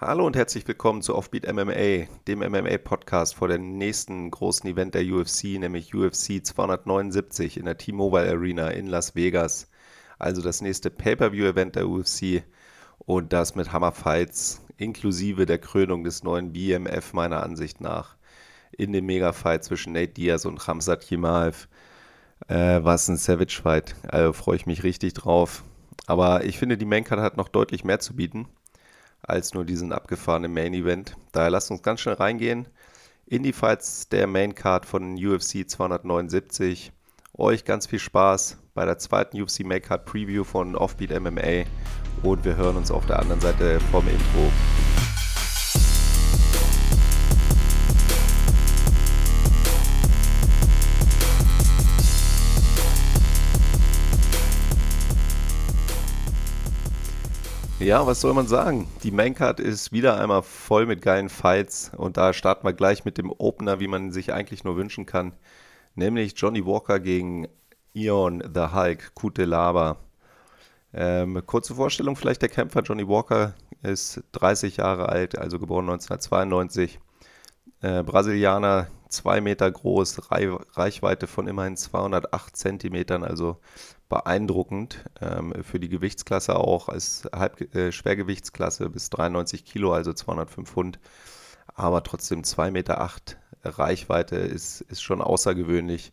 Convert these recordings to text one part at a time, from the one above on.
Hallo und herzlich willkommen zu Offbeat MMA, dem MMA-Podcast vor dem nächsten großen Event der UFC, nämlich UFC 279 in der T-Mobile Arena in Las Vegas. Also das nächste Pay-Per-View-Event der UFC und das mit Hammer-Fights inklusive der Krönung des neuen BMF meiner Ansicht nach in dem Mega-Fight zwischen Nate Diaz und Khamzat Chimaev. Äh, was ein Savage-Fight. Also freue ich mich richtig drauf. Aber ich finde, die Maincard hat noch deutlich mehr zu bieten als nur diesen abgefahrenen Main-Event. Daher lasst uns ganz schnell reingehen in die Fights der Maincard von UFC 279. Euch ganz viel Spaß bei der zweiten UFC Maincard Preview von Offbeat MMA und wir hören uns auf der anderen Seite vom Intro. Ja, was soll man sagen? Die Maincard ist wieder einmal voll mit geilen Fights und da starten wir gleich mit dem Opener, wie man sich eigentlich nur wünschen kann, nämlich Johnny Walker gegen Ion the Hulk, Kute Lava. Ähm, kurze Vorstellung vielleicht der Kämpfer. Johnny Walker ist 30 Jahre alt, also geboren 1992. Äh, Brasilianer, 2 Meter groß, Reichweite von immerhin 208 Zentimetern, also beeindruckend ähm, für die Gewichtsklasse auch als Halb äh, Schwergewichtsklasse bis 93 Kilo, also 205 Pfund. Aber trotzdem 2,8 Meter Reichweite ist, ist schon außergewöhnlich.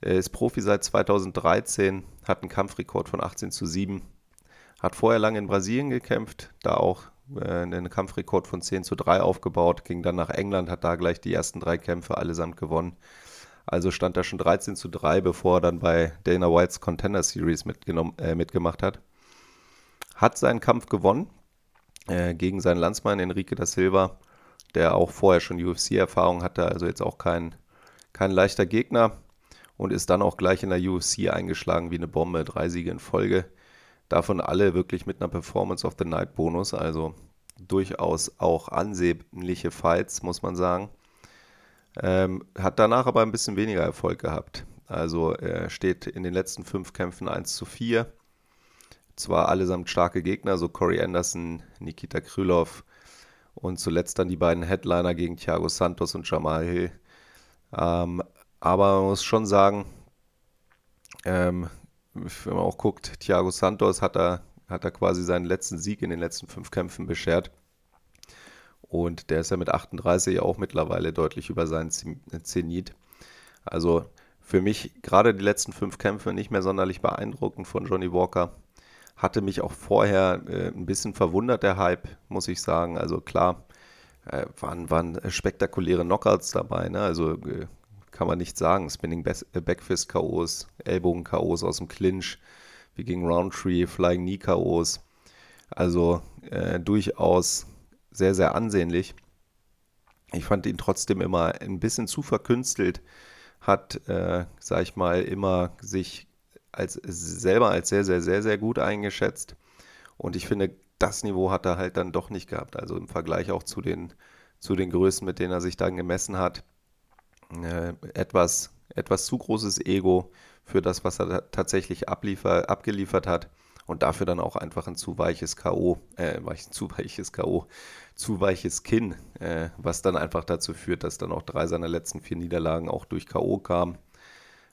Er ist Profi seit 2013, hat einen Kampfrekord von 18 zu 7, hat vorher lange in Brasilien gekämpft, da auch äh, einen Kampfrekord von 10 zu 3 aufgebaut, ging dann nach England, hat da gleich die ersten drei Kämpfe allesamt gewonnen. Also stand er schon 13 zu 3, bevor er dann bei Dana Whites Contender Series äh, mitgemacht hat. Hat seinen Kampf gewonnen äh, gegen seinen Landsmann Enrique da Silva, der auch vorher schon UFC-Erfahrung hatte, also jetzt auch kein, kein leichter Gegner und ist dann auch gleich in der UFC eingeschlagen wie eine Bombe. Drei Siege in Folge. Davon alle wirklich mit einer Performance of the Night Bonus, also durchaus auch ansehnliche Fights, muss man sagen. Ähm, hat danach aber ein bisschen weniger Erfolg gehabt. Also er steht in den letzten fünf Kämpfen 1 zu 4. Zwar allesamt starke Gegner, so Corey Anderson, Nikita Krylov und zuletzt dann die beiden Headliner gegen Thiago Santos und Jamal Hill. Ähm, aber man muss schon sagen, ähm, wenn man auch guckt, Thiago Santos hat er, hat er quasi seinen letzten Sieg in den letzten fünf Kämpfen beschert. Und der ist ja mit 38 auch mittlerweile deutlich über seinen Zenit. Also für mich gerade die letzten fünf Kämpfe nicht mehr sonderlich beeindruckend von Johnny Walker. Hatte mich auch vorher äh, ein bisschen verwundert, der Hype, muss ich sagen. Also klar, äh, waren, waren spektakuläre Knockouts dabei. Ne? Also äh, kann man nicht sagen. Spinning äh, Backfist KOs, Ellbogen KOs aus dem Clinch, wie gegen Roundtree, Flying Knee KOs. Also äh, durchaus sehr, sehr ansehnlich. Ich fand ihn trotzdem immer ein bisschen zu verkünstelt, hat, äh, sag ich mal, immer sich als selber als sehr, sehr, sehr, sehr gut eingeschätzt. Und ich finde, das Niveau hat er halt dann doch nicht gehabt. Also im Vergleich auch zu den, zu den Größen, mit denen er sich dann gemessen hat. Äh, etwas, etwas zu großes Ego für das, was er tatsächlich abgeliefert hat und dafür dann auch einfach ein zu weiches K.O., äh, zu weiches K.O., zu weiches Kinn, äh, was dann einfach dazu führt, dass dann auch drei seiner letzten vier Niederlagen auch durch K.O. kamen,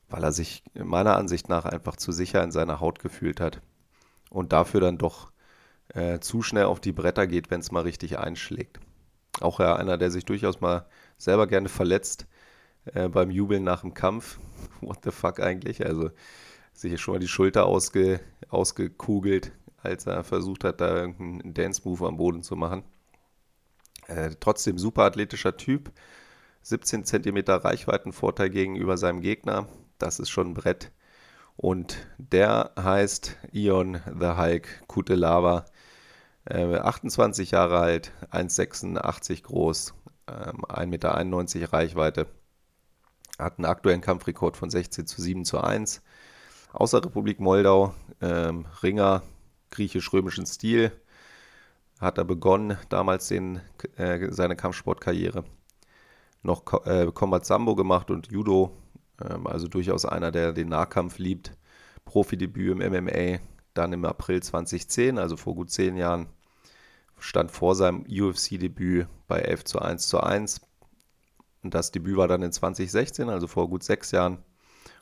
weil er sich meiner Ansicht nach einfach zu sicher in seiner Haut gefühlt hat und dafür dann doch äh, zu schnell auf die Bretter geht, wenn es mal richtig einschlägt. Auch ja einer, der sich durchaus mal selber gerne verletzt äh, beim Jubeln nach dem Kampf. What the fuck eigentlich? Also sich schon mal die Schulter ausge, ausgekugelt, als er versucht hat, da irgendeinen Dance-Move am Boden zu machen. Äh, trotzdem super athletischer Typ. 17 cm Reichweitenvorteil gegenüber seinem Gegner. Das ist schon ein Brett. Und der heißt Ion the Hulk Kutelava. Äh, 28 Jahre alt, 1,86 groß, äh, 1,91 Meter Reichweite. Hat einen aktuellen Kampfrekord von 16 zu 7 zu 1 außer Republik Moldau, ähm, Ringer, griechisch-römischen Stil, hat er begonnen, damals den, äh, seine Kampfsportkarriere. Noch äh, Combat Sambo gemacht und Judo, ähm, also durchaus einer, der den Nahkampf liebt. Profidebüt im MMA, dann im April 2010, also vor gut zehn Jahren, stand vor seinem UFC-Debüt bei 11 zu 1 zu 1. Und das Debüt war dann in 2016, also vor gut sechs Jahren.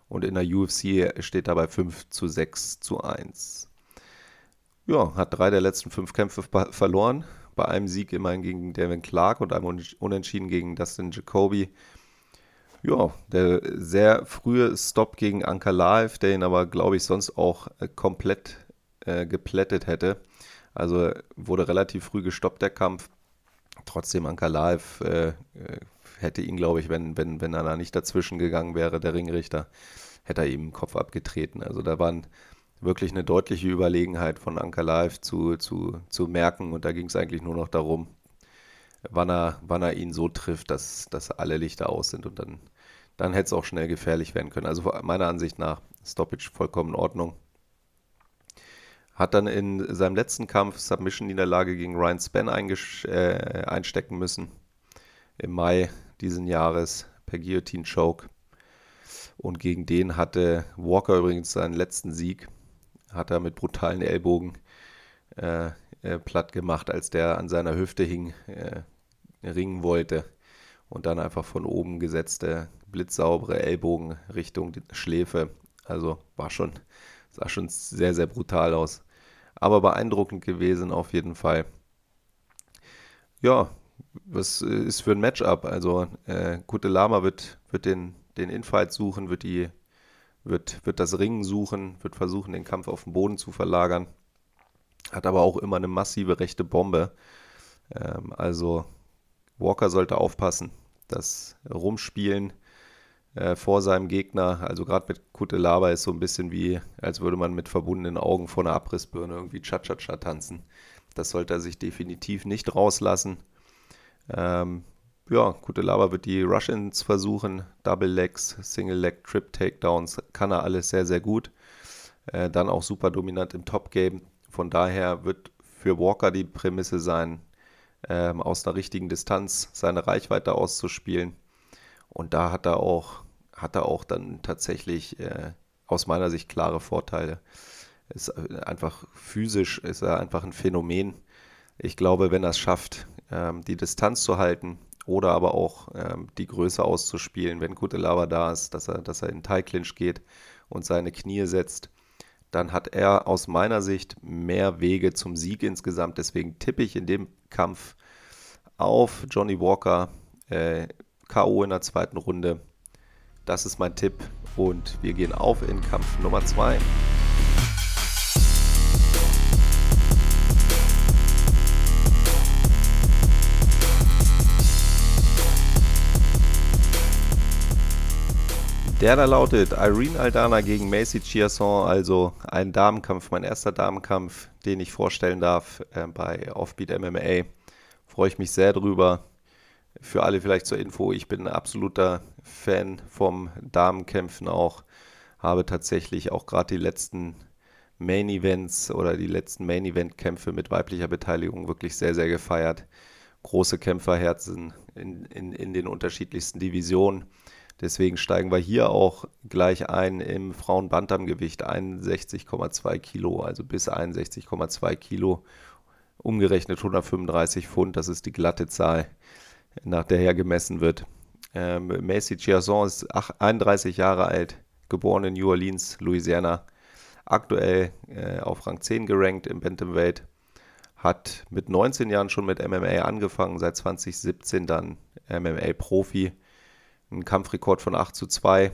Und in der UFC steht dabei 5 zu 6 zu 1. Ja, hat drei der letzten fünf Kämpfe verloren. Bei einem Sieg immerhin gegen Devin Clark und einem Unentschieden gegen Dustin Jacoby. Ja, der sehr frühe Stop gegen Anker Live, der ihn aber, glaube ich, sonst auch äh, komplett äh, geplättet hätte. Also wurde relativ früh gestoppt, der Kampf. Trotzdem, Anker Live äh, äh, hätte ihn, glaube ich, wenn, wenn, wenn er da nicht dazwischen gegangen wäre, der Ringrichter, hätte er ihm den Kopf abgetreten. Also da waren wirklich eine deutliche Überlegenheit von Anker Live zu, zu, zu merken und da ging es eigentlich nur noch darum, wann er, wann er ihn so trifft, dass, dass alle Lichter aus sind und dann, dann hätte es auch schnell gefährlich werden können. Also meiner Ansicht nach Stoppage vollkommen in Ordnung. Hat dann in seinem letzten Kampf Submission-Niederlage gegen Ryan Spann äh, einstecken müssen. Im Mai diesen Jahres per Guillotine Choke. Und gegen den hatte Walker übrigens seinen letzten Sieg. Hat er mit brutalen Ellbogen äh, äh, platt gemacht, als der an seiner Hüfte hing, äh, ringen wollte. Und dann einfach von oben gesetzte, blitzsaubere Ellbogen Richtung Schläfe. Also war schon, sah schon sehr, sehr brutal aus aber beeindruckend gewesen auf jeden Fall. Ja, was ist für ein Matchup? Also äh, Gute Lama wird, wird den, den Infight suchen, wird, die, wird, wird das Ringen suchen, wird versuchen, den Kampf auf den Boden zu verlagern. Hat aber auch immer eine massive rechte Bombe. Ähm, also Walker sollte aufpassen. Das Rumspielen äh, vor seinem Gegner. Also gerade mit Kutelaba ist so ein bisschen wie, als würde man mit verbundenen Augen vor einer Abrissbirne irgendwie Cha-Cha-Cha tanzen. Das sollte er sich definitiv nicht rauslassen. Ähm, ja, Kutelaba wird die Rush-Ins versuchen, Double Legs, Single Leg, Trip Takedowns, kann er alles sehr, sehr gut. Äh, dann auch super dominant im Top-Game. Von daher wird für Walker die Prämisse sein, ähm, aus einer richtigen Distanz seine Reichweite auszuspielen. Und da hat er auch hat er auch dann tatsächlich äh, aus meiner Sicht klare Vorteile. Ist äh, einfach physisch, ist er einfach ein Phänomen. Ich glaube, wenn er es schafft, ähm, die Distanz zu halten oder aber auch ähm, die Größe auszuspielen, wenn gute Lava da ist, dass er, dass er in Tie Clinch geht und seine Knie setzt, dann hat er aus meiner Sicht mehr Wege zum Sieg insgesamt. Deswegen tippe ich in dem Kampf auf Johnny Walker, äh, K.O. in der zweiten Runde das ist mein Tipp und wir gehen auf in Kampf Nummer 2. Der da lautet Irene Aldana gegen Macy Chiasson, also ein Damenkampf, mein erster Damenkampf, den ich vorstellen darf äh, bei Offbeat MMA. Freue ich mich sehr drüber. Für alle vielleicht zur Info, ich bin ein absoluter Fan vom Damenkämpfen auch. Habe tatsächlich auch gerade die letzten Main Events oder die letzten Main Event Kämpfe mit weiblicher Beteiligung wirklich sehr, sehr gefeiert. Große Kämpferherzen in, in, in den unterschiedlichsten Divisionen. Deswegen steigen wir hier auch gleich ein im Frauen-Bantam-Gewicht 61,2 Kilo, also bis 61,2 Kilo, umgerechnet 135 Pfund, das ist die glatte Zahl nach der her gemessen wird. Ähm, Macy Chiasson ist 31 Jahre alt, geboren in New Orleans, Louisiana, aktuell äh, auf Rang 10 gerankt im Bantamweight, hat mit 19 Jahren schon mit MMA angefangen, seit 2017 dann MMA-Profi, ein Kampfrekord von 8 zu 2,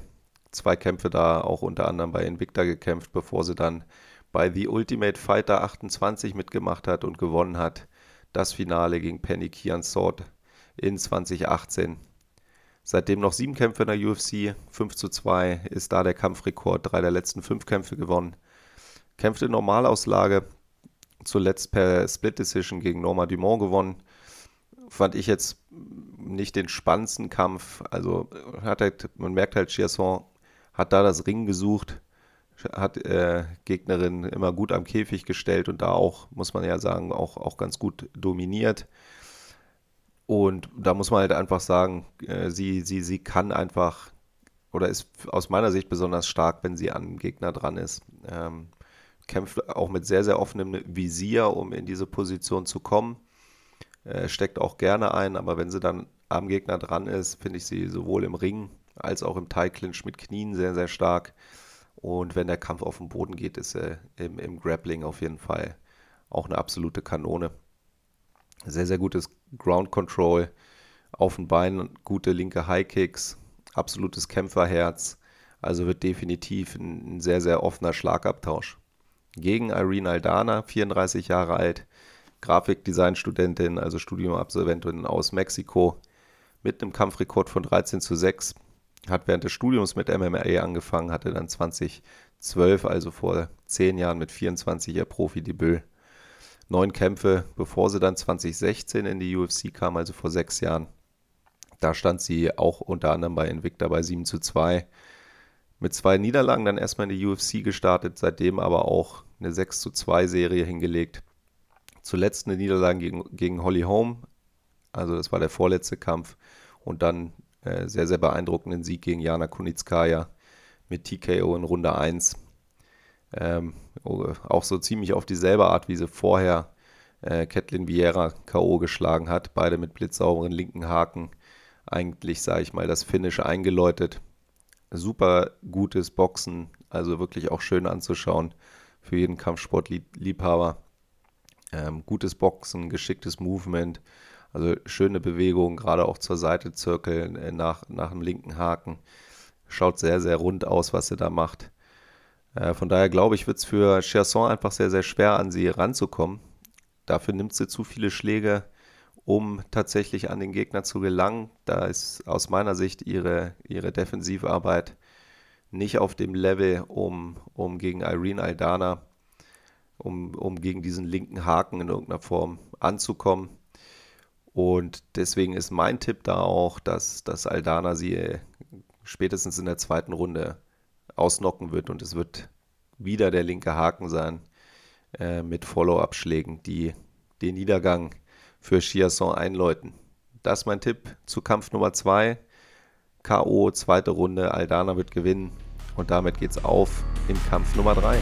zwei Kämpfe da auch unter anderem bei Invicta gekämpft, bevor sie dann bei The Ultimate Fighter 28 mitgemacht hat und gewonnen hat. Das Finale gegen Penny Kian Sword in 2018. Seitdem noch sieben Kämpfe in der UFC, 5 zu 2 ist da der Kampfrekord, drei der letzten fünf Kämpfe gewonnen. Kämpft in Normalauslage, zuletzt per Split Decision gegen Norma Dumont gewonnen. Fand ich jetzt nicht den spannendsten Kampf. Also hat halt, man merkt halt, Chiasson hat da das Ring gesucht, hat äh, Gegnerin immer gut am Käfig gestellt und da auch, muss man ja sagen, auch, auch ganz gut dominiert. Und da muss man halt einfach sagen, äh, sie, sie, sie kann einfach oder ist aus meiner Sicht besonders stark, wenn sie an Gegner dran ist. Ähm, kämpft auch mit sehr, sehr offenem Visier, um in diese Position zu kommen. Äh, steckt auch gerne ein, aber wenn sie dann am Gegner dran ist, finde ich sie sowohl im Ring als auch im Tie-Clinch mit Knien sehr, sehr stark. Und wenn der Kampf auf den Boden geht, ist er im, im Grappling auf jeden Fall auch eine absolute Kanone. Sehr, sehr gutes Ground Control auf den Beinen, gute linke High Kicks, absolutes Kämpferherz. Also wird definitiv ein, ein sehr, sehr offener Schlagabtausch. Gegen Irene Aldana, 34 Jahre alt, Grafikdesign-Studentin, also Studiumabsolventin aus Mexiko, mit einem Kampfrekord von 13 zu 6. Hat während des Studiums mit MMA angefangen, hatte dann 2012, also vor zehn Jahren mit 24 ihr Profidebüt neun Kämpfe, bevor sie dann 2016 in die UFC kam, also vor sechs Jahren. Da stand sie auch unter anderem bei Invicta bei 7 zu 2. Mit zwei Niederlagen dann erstmal in die UFC gestartet, seitdem aber auch eine 6 zu 2 Serie hingelegt. Zuletzt eine Niederlage gegen, gegen Holly Holm, also das war der vorletzte Kampf. Und dann äh, sehr, sehr beeindruckenden Sieg gegen Jana Kunitskaya mit TKO in Runde 1 ähm, auch so ziemlich auf dieselbe Art, wie sie vorher äh, Kathleen Vieira K.O. geschlagen hat. Beide mit blitzsauberen linken Haken. Eigentlich, sage ich mal, das Finish eingeläutet. Super gutes Boxen, also wirklich auch schön anzuschauen für jeden Kampfsportliebhaber. Ähm, gutes Boxen, geschicktes Movement, also schöne Bewegung, gerade auch zur Seite zirkeln äh, nach, nach dem linken Haken. Schaut sehr, sehr rund aus, was sie da macht. Äh, von daher glaube ich, wird es für Cherson einfach sehr, sehr schwer, an sie ranzukommen. Dafür nimmt sie zu viele Schläge, um tatsächlich an den Gegner zu gelangen. Da ist aus meiner Sicht ihre, ihre Defensivarbeit nicht auf dem Level, um, um gegen Irene Aldana, um, um gegen diesen linken Haken in irgendeiner Form anzukommen. Und deswegen ist mein Tipp da auch, dass, dass Aldana sie spätestens in der zweiten Runde ausnocken wird und es wird wieder der linke Haken sein äh, mit Follow-up-Schlägen, die den Niedergang für Chiasson einläuten. Das ist mein Tipp zu Kampf Nummer 2. K.O. zweite Runde, Aldana wird gewinnen und damit geht's auf in Kampf Nummer 3.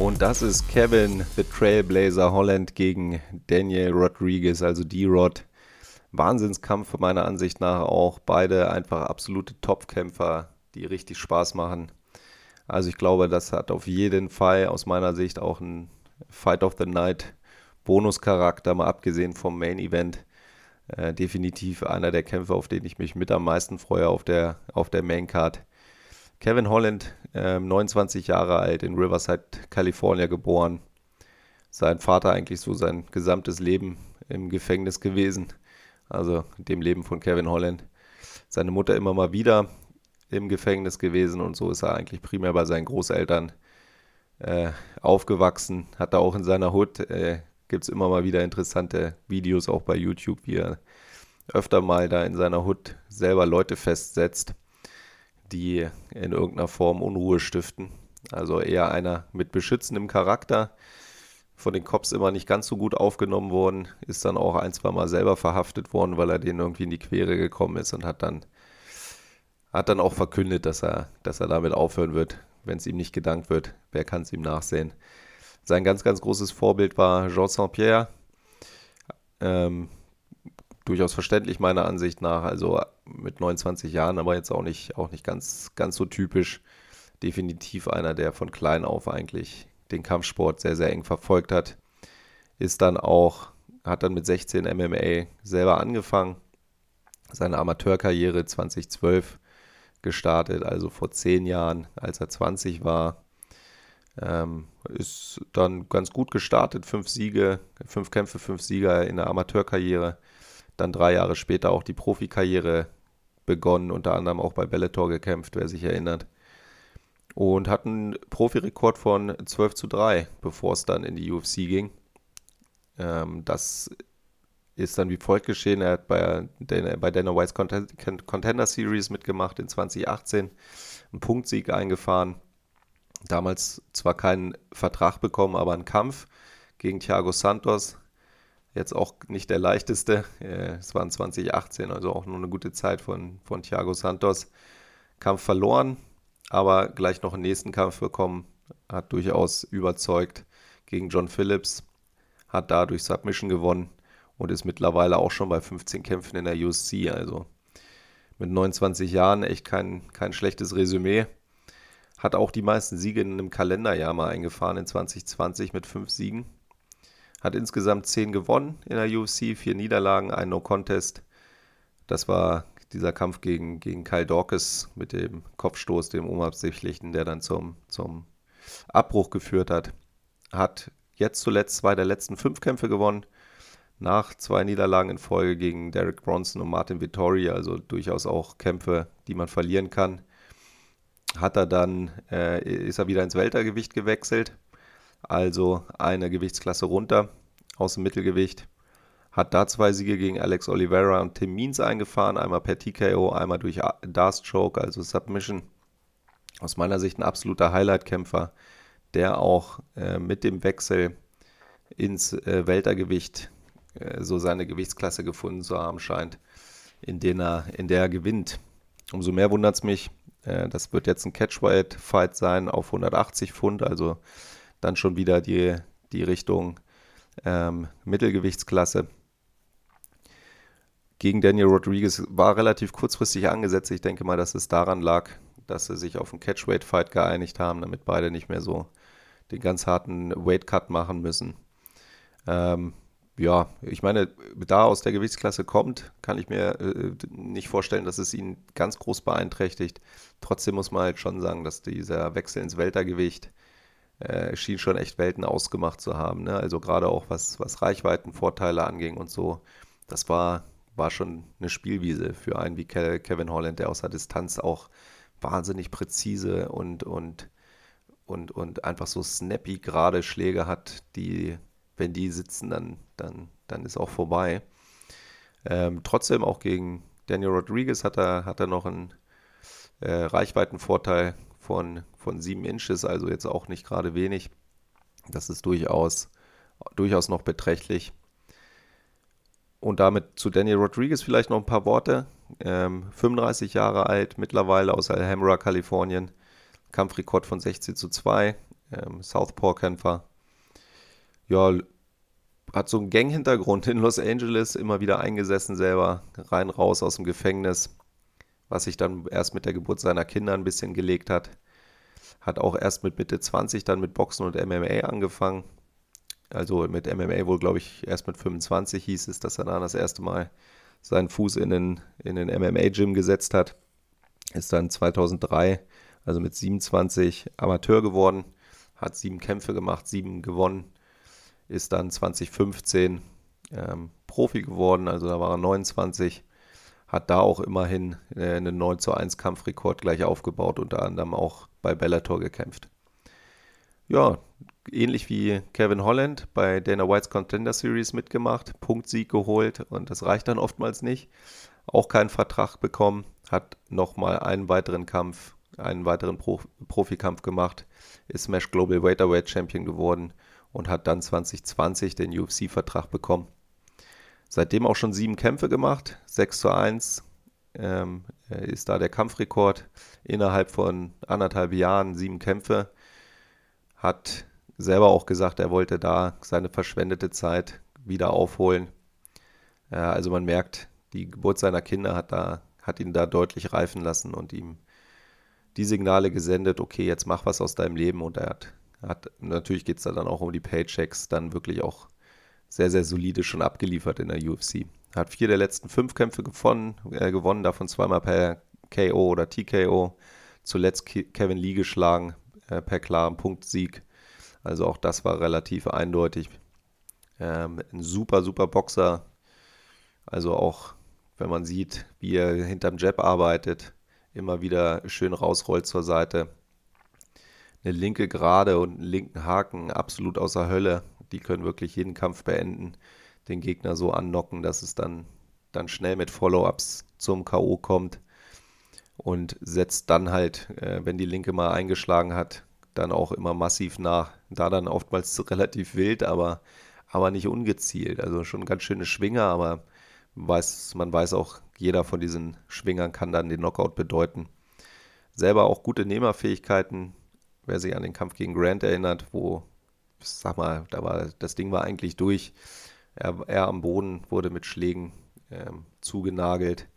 Und das ist Kevin, the Trailblazer Holland gegen Daniel Rodriguez, also D-Rod. Wahnsinnskampf meiner Ansicht nach auch. Beide einfach absolute Topkämpfer, die richtig Spaß machen. Also ich glaube, das hat auf jeden Fall aus meiner Sicht auch einen Fight of the Night Bonuscharakter, mal abgesehen vom Main Event. Äh, definitiv einer der Kämpfer, auf den ich mich mit am meisten freue auf der, auf der Main Card. Kevin Holland, äh, 29 Jahre alt, in Riverside, Kalifornien geboren. Sein Vater eigentlich so sein gesamtes Leben im Gefängnis gewesen. Also dem Leben von Kevin Holland. Seine Mutter immer mal wieder im Gefängnis gewesen und so ist er eigentlich primär bei seinen Großeltern äh, aufgewachsen. Hat er auch in seiner Hut, äh, gibt es immer mal wieder interessante Videos auch bei YouTube, wie er öfter mal da in seiner Hut selber Leute festsetzt die in irgendeiner Form Unruhe stiften. Also eher einer mit beschützendem Charakter, von den Cops immer nicht ganz so gut aufgenommen worden, ist dann auch ein, zwei Mal selber verhaftet worden, weil er denen irgendwie in die Quere gekommen ist und hat dann, hat dann auch verkündet, dass er, dass er damit aufhören wird, wenn es ihm nicht gedankt wird. Wer kann es ihm nachsehen? Sein ganz, ganz großes Vorbild war Jean Saint-Pierre. Ähm, durchaus verständlich meiner Ansicht nach. Also mit 29 Jahren, aber jetzt auch nicht, auch nicht ganz, ganz so typisch. Definitiv einer, der von klein auf eigentlich den Kampfsport sehr, sehr eng verfolgt hat. Ist dann auch, hat dann mit 16 MMA selber angefangen. Seine Amateurkarriere 2012 gestartet, also vor zehn Jahren, als er 20 war. Ähm, ist dann ganz gut gestartet, fünf Siege, fünf Kämpfe, fünf Sieger in der Amateurkarriere dann drei Jahre später auch die Profikarriere begonnen, unter anderem auch bei Bellator gekämpft, wer sich erinnert. Und hat einen Profirekord von 12 zu 3, bevor es dann in die UFC ging. Ähm, das ist dann wie folgt geschehen. Er hat bei, bei Dana White's Contender Series mitgemacht in 2018, einen Punktsieg eingefahren. Damals zwar keinen Vertrag bekommen, aber einen Kampf gegen Thiago Santos Jetzt auch nicht der leichteste. Äh, es waren 2018, also auch nur eine gute Zeit von, von Thiago Santos. Kampf verloren, aber gleich noch einen nächsten Kampf bekommen. Hat durchaus überzeugt gegen John Phillips. Hat dadurch Submission gewonnen und ist mittlerweile auch schon bei 15 Kämpfen in der USC. Also mit 29 Jahren echt kein, kein schlechtes Resümee. Hat auch die meisten Siege in einem Kalenderjahr mal eingefahren in 2020 mit fünf Siegen. Hat insgesamt zehn gewonnen in der UFC, vier Niederlagen, ein No-Contest. Das war dieser Kampf gegen, gegen Kyle Dawkins mit dem Kopfstoß, dem unabsichtlichen, der dann zum, zum Abbruch geführt hat. Hat jetzt zuletzt zwei der letzten fünf Kämpfe gewonnen. Nach zwei Niederlagen in Folge gegen Derek Bronson und Martin Vittori, also durchaus auch Kämpfe, die man verlieren kann. Hat er dann, äh, ist er wieder ins Weltergewicht gewechselt also eine Gewichtsklasse runter aus dem Mittelgewicht. Hat da zwei Siege gegen Alex Oliveira und Tim Means eingefahren, einmal per TKO, einmal durch Darth Choke, also Submission. Aus meiner Sicht ein absoluter Highlight-Kämpfer, der auch äh, mit dem Wechsel ins äh, Weltergewicht äh, so seine Gewichtsklasse gefunden zu haben scheint, in, den er, in der er gewinnt. Umso mehr wundert es mich, äh, das wird jetzt ein Catchweight-Fight sein auf 180 Pfund, also dann schon wieder die, die Richtung ähm, Mittelgewichtsklasse. Gegen Daniel Rodriguez war relativ kurzfristig angesetzt. Ich denke mal, dass es daran lag, dass sie sich auf einen Catchweight-Fight geeinigt haben, damit beide nicht mehr so den ganz harten Weight-Cut machen müssen. Ähm, ja, ich meine, da aus der Gewichtsklasse kommt, kann ich mir äh, nicht vorstellen, dass es ihn ganz groß beeinträchtigt. Trotzdem muss man halt schon sagen, dass dieser Wechsel ins Weltergewicht äh, schien schon echt Welten ausgemacht zu haben. Ne? Also gerade auch was, was Reichweitenvorteile anging und so. Das war, war schon eine Spielwiese für einen wie Kevin Holland, der aus der Distanz auch wahnsinnig präzise und, und, und, und einfach so snappy gerade Schläge hat, die, wenn die sitzen, dann, dann, dann ist auch vorbei. Ähm, trotzdem auch gegen Daniel Rodriguez hat er, hat er noch einen äh, Reichweitenvorteil von, von 7 Inches, also jetzt auch nicht gerade wenig. Das ist durchaus, durchaus noch beträchtlich. Und damit zu Daniel Rodriguez vielleicht noch ein paar Worte. Ähm, 35 Jahre alt, mittlerweile aus Alhambra, Kalifornien. Kampfrekord von 16 zu 2. Ähm, Southpaw-Kämpfer. Ja, hat so einen Gang-Hintergrund in Los Angeles, immer wieder eingesessen selber, rein raus aus dem Gefängnis was sich dann erst mit der Geburt seiner Kinder ein bisschen gelegt hat. Hat auch erst mit Mitte 20 dann mit Boxen und MMA angefangen. Also mit MMA wohl, glaube ich, erst mit 25 hieß es, dass er dann das erste Mal seinen Fuß in den, in den MMA-Gym gesetzt hat. Ist dann 2003, also mit 27, Amateur geworden, hat sieben Kämpfe gemacht, sieben gewonnen. Ist dann 2015 ähm, Profi geworden, also da war er 29 hat da auch immerhin äh, einen 9 zu 1 Kampfrekord gleich aufgebaut, unter anderem auch bei Bellator gekämpft. Ja, ähnlich wie Kevin Holland bei Dana Whites Contender Series mitgemacht, Punktsieg geholt und das reicht dann oftmals nicht. Auch keinen Vertrag bekommen, hat nochmal einen weiteren Kampf, einen weiteren Pro Profikampf gemacht, ist Smash Global Welterweight Champion geworden und hat dann 2020 den UFC-Vertrag bekommen. Seitdem auch schon sieben Kämpfe gemacht, 6 zu 1 ähm, ist da der Kampfrekord. Innerhalb von anderthalb Jahren sieben Kämpfe. Hat selber auch gesagt, er wollte da seine verschwendete Zeit wieder aufholen. Äh, also man merkt, die Geburt seiner Kinder hat, da, hat ihn da deutlich reifen lassen und ihm die Signale gesendet, okay, jetzt mach was aus deinem Leben. Und er hat, hat natürlich geht es da dann auch um die Paychecks, dann wirklich auch sehr, sehr solide schon abgeliefert in der UFC. Hat vier der letzten fünf Kämpfe gewonnen, äh, gewonnen davon zweimal per KO oder TKO. Zuletzt Kevin Lee geschlagen äh, per klaren Punktsieg. Also auch das war relativ eindeutig. Ähm, ein super, super Boxer. Also auch, wenn man sieht, wie er hinterm Jab arbeitet, immer wieder schön rausrollt zur Seite. Eine linke Gerade und einen linken Haken absolut außer Hölle die können wirklich jeden Kampf beenden, den Gegner so annocken, dass es dann, dann schnell mit Follow-ups zum K.O. kommt und setzt dann halt, äh, wenn die Linke mal eingeschlagen hat, dann auch immer massiv nach. Da dann oftmals relativ wild, aber aber nicht ungezielt. Also schon ganz schöne Schwinger, aber weiß, man weiß auch, jeder von diesen Schwingern kann dann den Knockout bedeuten. Selber auch gute Nehmerfähigkeiten. Wer sich an den Kampf gegen Grant erinnert, wo, sag mal, da war, das Ding war eigentlich durch. Er, er am Boden wurde mit Schlägen ähm, zugenagelt.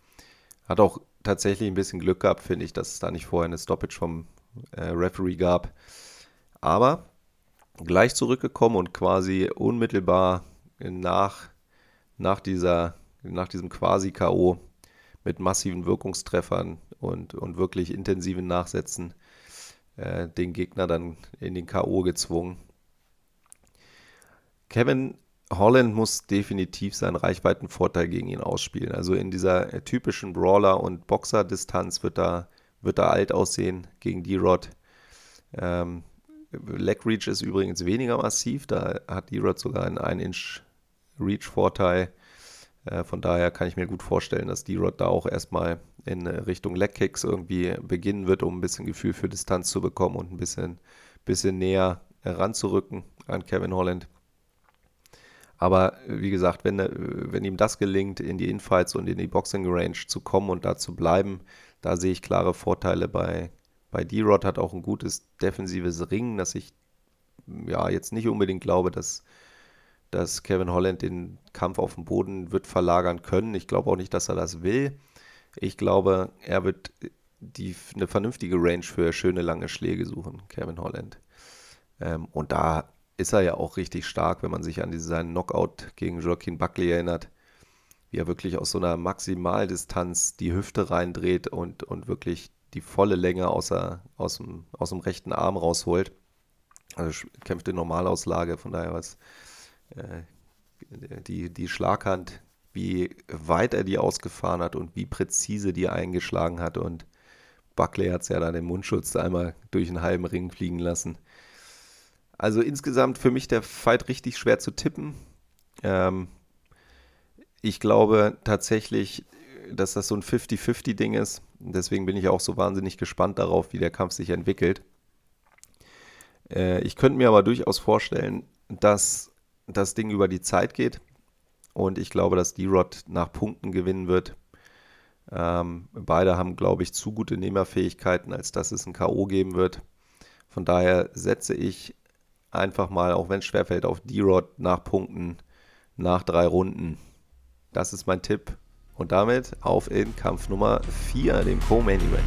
Hat auch tatsächlich ein bisschen Glück gehabt, finde ich, dass es da nicht vorher eine Stoppage vom äh, Referee gab. Aber gleich zurückgekommen und quasi unmittelbar nach, nach, dieser, nach diesem Quasi-K.O. mit massiven Wirkungstreffern und, und wirklich intensiven Nachsätzen äh, den Gegner dann in den K.O. gezwungen. Kevin Holland muss definitiv seinen Reichweitenvorteil gegen ihn ausspielen. Also in dieser äh, typischen Brawler- und Boxer-Distanz wird er, wird er alt aussehen gegen D-Rod. Ähm, Leg Reach ist übrigens weniger massiv, da hat D-Rod sogar einen 1-Inch-Reach-Vorteil. Äh, von daher kann ich mir gut vorstellen, dass D-Rod da auch erstmal in Richtung Leg Kicks irgendwie beginnen wird, um ein bisschen Gefühl für Distanz zu bekommen und ein bisschen, bisschen näher heranzurücken an Kevin Holland. Aber wie gesagt, wenn, wenn ihm das gelingt, in die Infights und in die Boxing Range zu kommen und da zu bleiben, da sehe ich klare Vorteile bei, bei D-Rod. Hat auch ein gutes defensives Ringen, dass ich ja jetzt nicht unbedingt glaube, dass, dass Kevin Holland den Kampf auf dem Boden wird verlagern können. Ich glaube auch nicht, dass er das will. Ich glaube, er wird die, eine vernünftige Range für schöne lange Schläge suchen, Kevin Holland. Ähm, und da ist er ja auch richtig stark, wenn man sich an seinen Knockout gegen Joaquin Buckley erinnert, wie er wirklich aus so einer Maximaldistanz die Hüfte reindreht und, und wirklich die volle Länge außer, aus, dem, aus dem rechten Arm rausholt. Also kämpft in Normalauslage, von daher was äh, die, die Schlaghand, wie weit er die ausgefahren hat und wie präzise die eingeschlagen hat. Und Buckley hat es ja dann den Mundschutz einmal durch einen halben Ring fliegen lassen. Also insgesamt für mich der Fight richtig schwer zu tippen. Ähm, ich glaube tatsächlich, dass das so ein 50-50-Ding ist. Deswegen bin ich auch so wahnsinnig gespannt darauf, wie der Kampf sich entwickelt. Äh, ich könnte mir aber durchaus vorstellen, dass das Ding über die Zeit geht. Und ich glaube, dass D-Rod nach Punkten gewinnen wird. Ähm, beide haben, glaube ich, zu gute Nehmerfähigkeiten, als dass es ein K.O. geben wird. Von daher setze ich einfach mal, auch wenn es schwerfällt, auf D-Rod nach Punkten nach drei Runden. Das ist mein Tipp. Und damit auf in Kampf Nummer 4, dem Co-Main Event.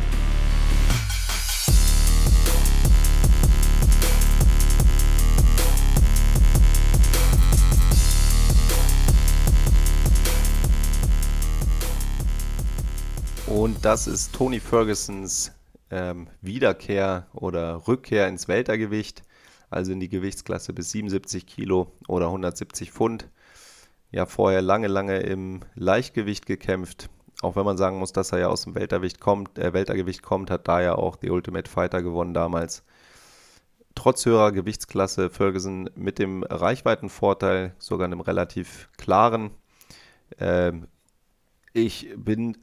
Und das ist Tony Fergusons ähm, Wiederkehr oder Rückkehr ins Weltergewicht also in die Gewichtsklasse bis 77 Kilo oder 170 Pfund. Ja, vorher lange, lange im Leichtgewicht gekämpft. Auch wenn man sagen muss, dass er ja aus dem Weltergewicht kommt, äh, Weltergewicht kommt, hat da ja auch die Ultimate Fighter gewonnen damals. Trotz höherer Gewichtsklasse Ferguson mit dem Reichweitenvorteil, sogar einem relativ klaren. Ähm, ich bin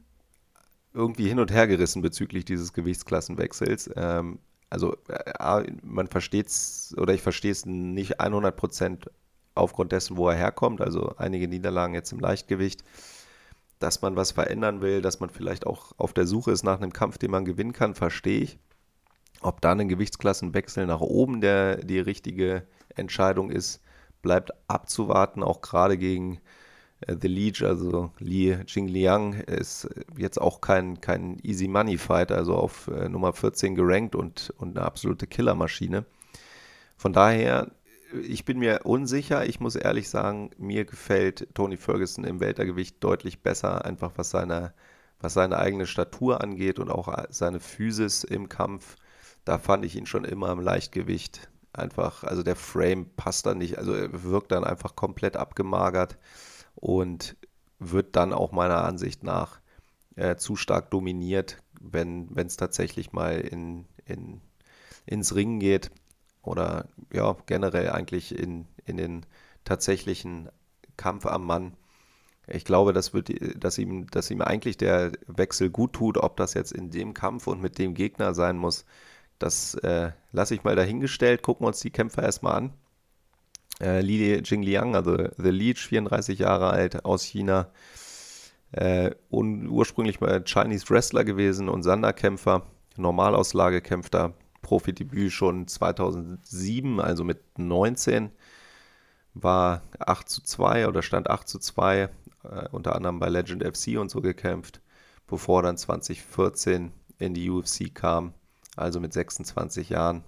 irgendwie hin und her gerissen bezüglich dieses Gewichtsklassenwechsels. Ähm, also äh, man versteht es oder ich verstehe es nicht 100 Prozent aufgrund dessen, wo er herkommt. Also einige Niederlagen jetzt im Leichtgewicht, dass man was verändern will, dass man vielleicht auch auf der Suche ist nach einem Kampf, den man gewinnen kann, verstehe ich. Ob da ein Gewichtsklassenwechsel nach oben der die richtige Entscheidung ist, bleibt abzuwarten, auch gerade gegen The Leech, also Li Jingliang, ist jetzt auch kein, kein Easy Money Fight, also auf äh, Nummer 14 gerankt und, und eine absolute Killermaschine. Von daher, ich bin mir unsicher. Ich muss ehrlich sagen, mir gefällt Tony Ferguson im Weltergewicht deutlich besser, einfach was seine, was seine eigene Statur angeht und auch seine Physis im Kampf. Da fand ich ihn schon immer im Leichtgewicht einfach, also der Frame passt dann nicht, also er wirkt dann einfach komplett abgemagert und wird dann auch meiner Ansicht nach äh, zu stark dominiert, wenn es tatsächlich mal in, in, ins Ringen geht oder ja, generell eigentlich in, in den tatsächlichen Kampf am Mann. Ich glaube, das wird, dass ihm, dass ihm eigentlich der Wechsel gut tut, ob das jetzt in dem Kampf und mit dem Gegner sein muss. Das äh, lasse ich mal dahingestellt. Gucken wir uns die Kämpfer erstmal an. Äh, Li Jingliang, also The Leech, 34 Jahre alt, aus China. Äh, ursprünglich mal Chinese Wrestler gewesen und Sanderkämpfer. Normalauslage kämpft er. Profidebüt schon 2007, also mit 19. War 8 zu 2 oder stand 8 zu 2, äh, unter anderem bei Legend FC und so gekämpft, bevor dann 2014 in die UFC kam, also mit 26 Jahren.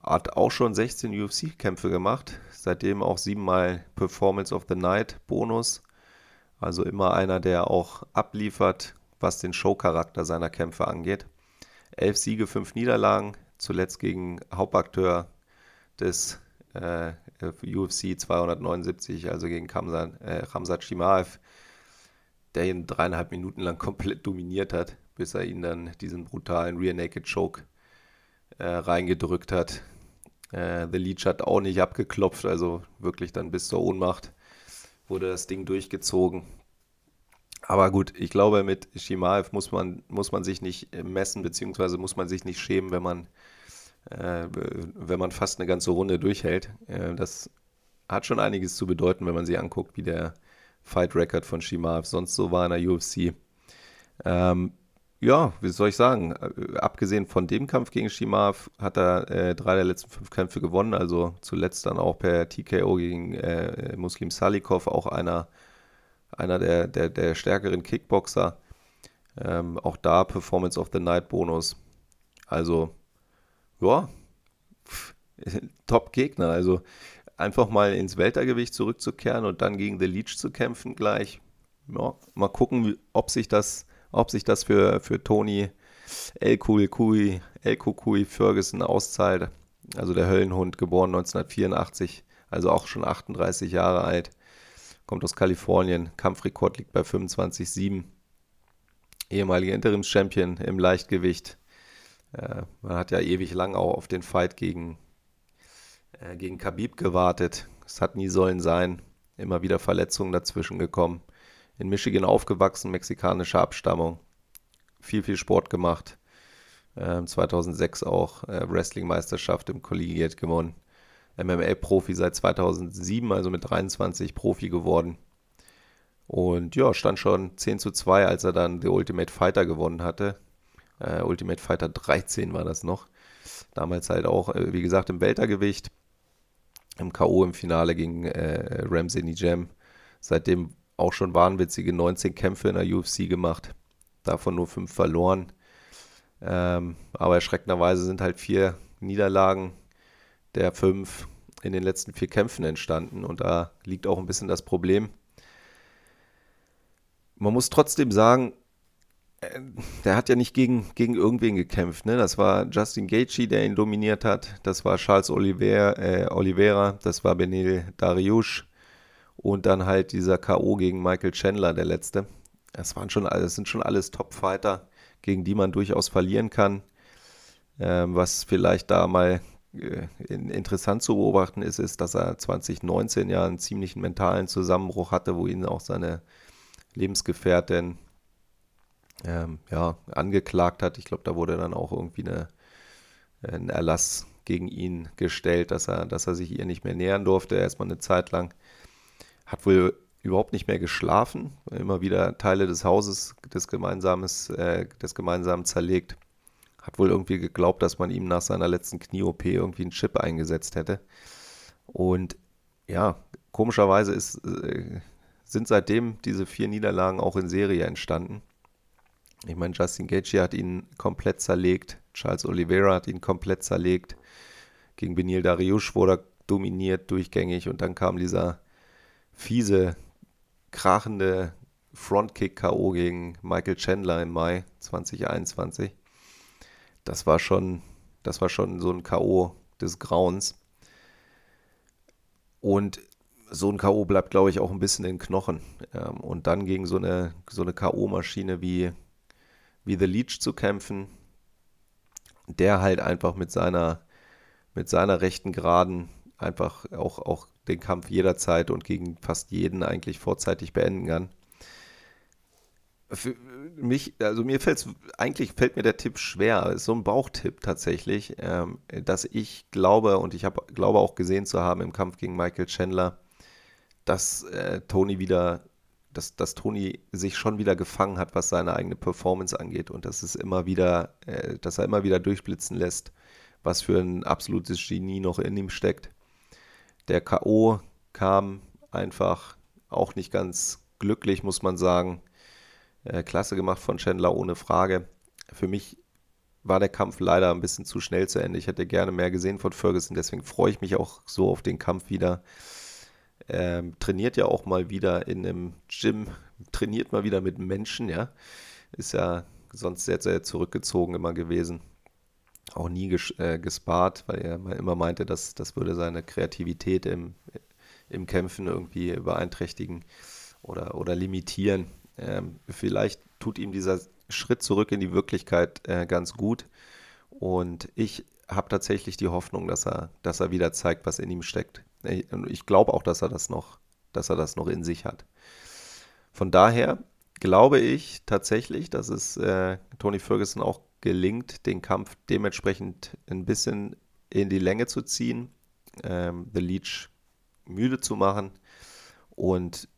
Hat auch schon 16 UFC-Kämpfe gemacht, seitdem auch siebenmal Performance of the Night Bonus. Also immer einer, der auch abliefert, was den Showcharakter seiner Kämpfe angeht. Elf Siege, fünf Niederlagen, zuletzt gegen Hauptakteur des äh, UFC 279, also gegen Kamsan, äh, Shimaev, der ihn dreieinhalb Minuten lang komplett dominiert hat, bis er ihn dann diesen brutalen Rear Naked Choke äh, reingedrückt hat. Äh, The Leech hat auch nicht abgeklopft, also wirklich dann bis zur Ohnmacht wurde das Ding durchgezogen. Aber gut, ich glaube, mit Shimaev muss man, muss man sich nicht messen, beziehungsweise muss man sich nicht schämen, wenn man, äh, wenn man fast eine ganze Runde durchhält. Äh, das hat schon einiges zu bedeuten, wenn man sich anguckt, wie der Fight Record von Shimaev sonst so war in der UFC. Ähm, ja, wie soll ich sagen? Äh, abgesehen von dem Kampf gegen Shimaev hat er äh, drei der letzten fünf Kämpfe gewonnen, also zuletzt dann auch per TKO gegen äh, Muslim Salikov, auch einer einer der, der, der stärkeren Kickboxer. Ähm, auch da Performance of the Night Bonus. Also, ja, Top-Gegner. Also einfach mal ins Weltergewicht zurückzukehren und dann gegen The Leech zu kämpfen gleich. Ja, mal gucken, ob sich das, ob sich das für, für Tony El El Ferguson auszahlt. Also der Höllenhund, geboren 1984, also auch schon 38 Jahre alt kommt aus Kalifornien. Kampfrekord liegt bei 25,7. Ehemaliger Interims-Champion im Leichtgewicht. Äh, man hat ja ewig lang auch auf den Fight gegen, äh, gegen Khabib gewartet. Es hat nie sollen sein. Immer wieder Verletzungen dazwischen gekommen. In Michigan aufgewachsen, mexikanische Abstammung. Viel, viel Sport gemacht. Äh, 2006 auch äh, Wrestling-Meisterschaft im Collegiate gewonnen. MMA-Profi seit 2007, also mit 23 Profi geworden. Und ja, stand schon 10 zu 2, als er dann The Ultimate Fighter gewonnen hatte. Äh, Ultimate Fighter 13 war das noch. Damals halt auch, äh, wie gesagt, im Weltergewicht. Im K.O. im Finale gegen äh, Ramsey Nijem. Seitdem auch schon wahnwitzige 19 Kämpfe in der UFC gemacht. Davon nur 5 verloren. Ähm, aber erschreckenderweise sind halt vier Niederlagen der fünf in den letzten vier Kämpfen entstanden. Und da liegt auch ein bisschen das Problem. Man muss trotzdem sagen, äh, der hat ja nicht gegen, gegen irgendwen gekämpft. Ne? Das war Justin Gaethje, der ihn dominiert hat. Das war Charles Oliver, äh, Oliveira. Das war Benil Dariush. Und dann halt dieser K.O. gegen Michael Chandler, der letzte. Das, waren schon, das sind schon alles Top-Fighter, gegen die man durchaus verlieren kann. Ähm, was vielleicht da mal äh, interessant zu beobachten ist, ist, dass er 2019 ja einen ziemlichen mentalen Zusammenbruch hatte, wo ihn auch seine Lebensgefährtin ähm, ja, angeklagt hat. Ich glaube, da wurde dann auch irgendwie eine, ein Erlass gegen ihn gestellt, dass er, dass er sich ihr nicht mehr nähern durfte, erstmal eine Zeit lang. Hat wohl überhaupt nicht mehr geschlafen, immer wieder Teile des Hauses des, Gemeinsames, äh, des Gemeinsamen zerlegt hat wohl irgendwie geglaubt, dass man ihm nach seiner letzten Knie-OP irgendwie einen Chip eingesetzt hätte. Und ja, komischerweise ist, äh, sind seitdem diese vier Niederlagen auch in Serie entstanden. Ich meine, Justin Gaethje hat ihn komplett zerlegt, Charles Oliveira hat ihn komplett zerlegt, gegen Benil Dariush wurde er dominiert durchgängig und dann kam dieser fiese, krachende Frontkick-KO gegen Michael Chandler im Mai 2021 das war schon, das war schon so ein K.O. des Grauens. Und so ein K.O. bleibt, glaube ich, auch ein bisschen in den Knochen. Ähm, und dann gegen so eine, so eine K.O.-Maschine wie, wie The Leech zu kämpfen, der halt einfach mit seiner, mit seiner rechten Geraden einfach auch, auch den Kampf jederzeit und gegen fast jeden eigentlich vorzeitig beenden kann. Für mich, also mir fällt eigentlich fällt mir der Tipp schwer. ist so ein Bauchtipp tatsächlich, ähm, dass ich glaube und ich habe glaube auch gesehen zu haben im Kampf gegen Michael Chandler, dass äh, Tony wieder, dass, dass Tony sich schon wieder gefangen hat, was seine eigene Performance angeht und dass es immer wieder, äh, dass er immer wieder durchblitzen lässt, was für ein absolutes Genie noch in ihm steckt. Der K.O. kam einfach auch nicht ganz glücklich, muss man sagen. Äh, klasse gemacht von Chandler, ohne Frage. Für mich war der Kampf leider ein bisschen zu schnell zu Ende. Ich hätte gerne mehr gesehen von Ferguson, deswegen freue ich mich auch so auf den Kampf wieder. Ähm, trainiert ja auch mal wieder in einem Gym, trainiert mal wieder mit Menschen, ja. Ist ja sonst sehr, sehr zurückgezogen immer gewesen. Auch nie ges äh, gespart, weil er immer meinte, dass das würde seine Kreativität im, im Kämpfen irgendwie beeinträchtigen oder, oder limitieren. Ähm, vielleicht tut ihm dieser Schritt zurück in die Wirklichkeit äh, ganz gut. Und ich habe tatsächlich die Hoffnung, dass er, dass er wieder zeigt, was in ihm steckt. Ich, ich glaube auch, dass er das noch, dass er das noch in sich hat. Von daher glaube ich tatsächlich, dass es äh, Tony Ferguson auch gelingt, den Kampf dementsprechend ein bisschen in die Länge zu ziehen, ähm, The Leech müde zu machen und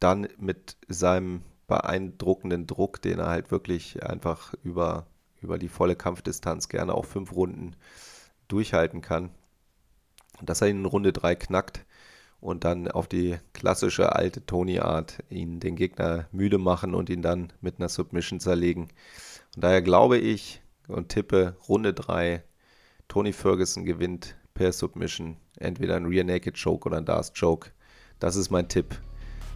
dann mit seinem beeindruckenden Druck, den er halt wirklich einfach über, über die volle Kampfdistanz gerne auch fünf Runden durchhalten kann. Dass er ihn in Runde 3 knackt und dann auf die klassische alte Tony-Art ihn den Gegner müde machen und ihn dann mit einer Submission zerlegen. Und daher glaube ich und tippe Runde 3, Tony Ferguson gewinnt per Submission, entweder ein Rear Naked Choke oder ein Darth Choke. Das ist mein Tipp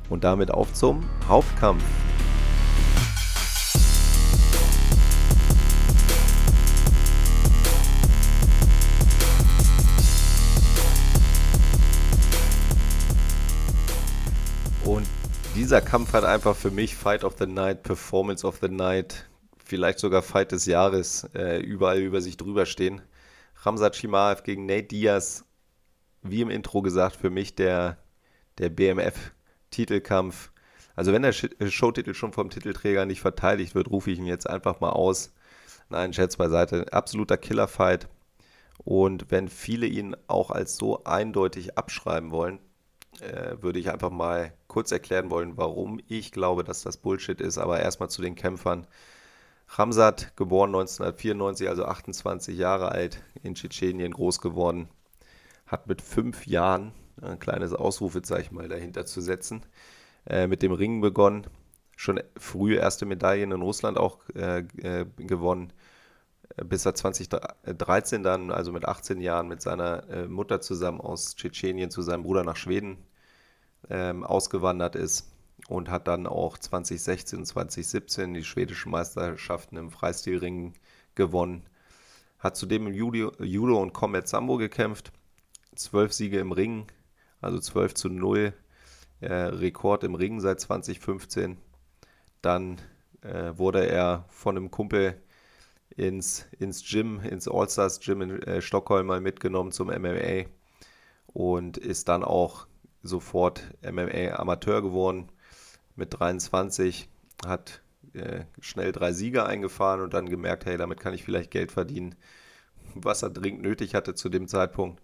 und damit auf zum Hauptkampf. Dieser Kampf hat einfach für mich Fight of the Night, Performance of the Night, vielleicht sogar Fight des Jahres äh, überall über sich drüber stehen. Ramsat Chimaev gegen Nate Diaz, wie im Intro gesagt, für mich der, der BMF Titelkampf. Also wenn der äh, Showtitel schon vom Titelträger nicht verteidigt wird, rufe ich ihn jetzt einfach mal aus. Nein, Scherz beiseite. Absoluter Killerfight. Und wenn viele ihn auch als so eindeutig abschreiben wollen, äh, würde ich einfach mal kurz erklären wollen, warum ich glaube, dass das Bullshit ist. Aber erstmal zu den Kämpfern. Ramsat, geboren 1994, also 28 Jahre alt, in Tschetschenien groß geworden, hat mit fünf Jahren ein kleines Ausrufezeichen mal dahinter zu setzen. Äh, mit dem Ringen begonnen, schon früh erste Medaillen in Russland auch äh, äh, gewonnen, bis er 2013 dann, also mit 18 Jahren, mit seiner äh, Mutter zusammen aus Tschetschenien zu seinem Bruder nach Schweden ähm, ausgewandert ist und hat dann auch 2016 und 2017 die schwedischen Meisterschaften im Freistilringen gewonnen. Hat zudem im Judo, Judo und Combat Sambo gekämpft, zwölf Siege im Ring, also 12 zu 0, äh, Rekord im Ring seit 2015. Dann äh, wurde er von einem Kumpel ins, ins Gym, ins All-Stars Gym in äh, Stockholm mal mitgenommen zum MMA und ist dann auch sofort MMA-Amateur geworden mit 23, hat äh, schnell drei Sieger eingefahren und dann gemerkt, hey, damit kann ich vielleicht Geld verdienen, was er dringend nötig hatte zu dem Zeitpunkt.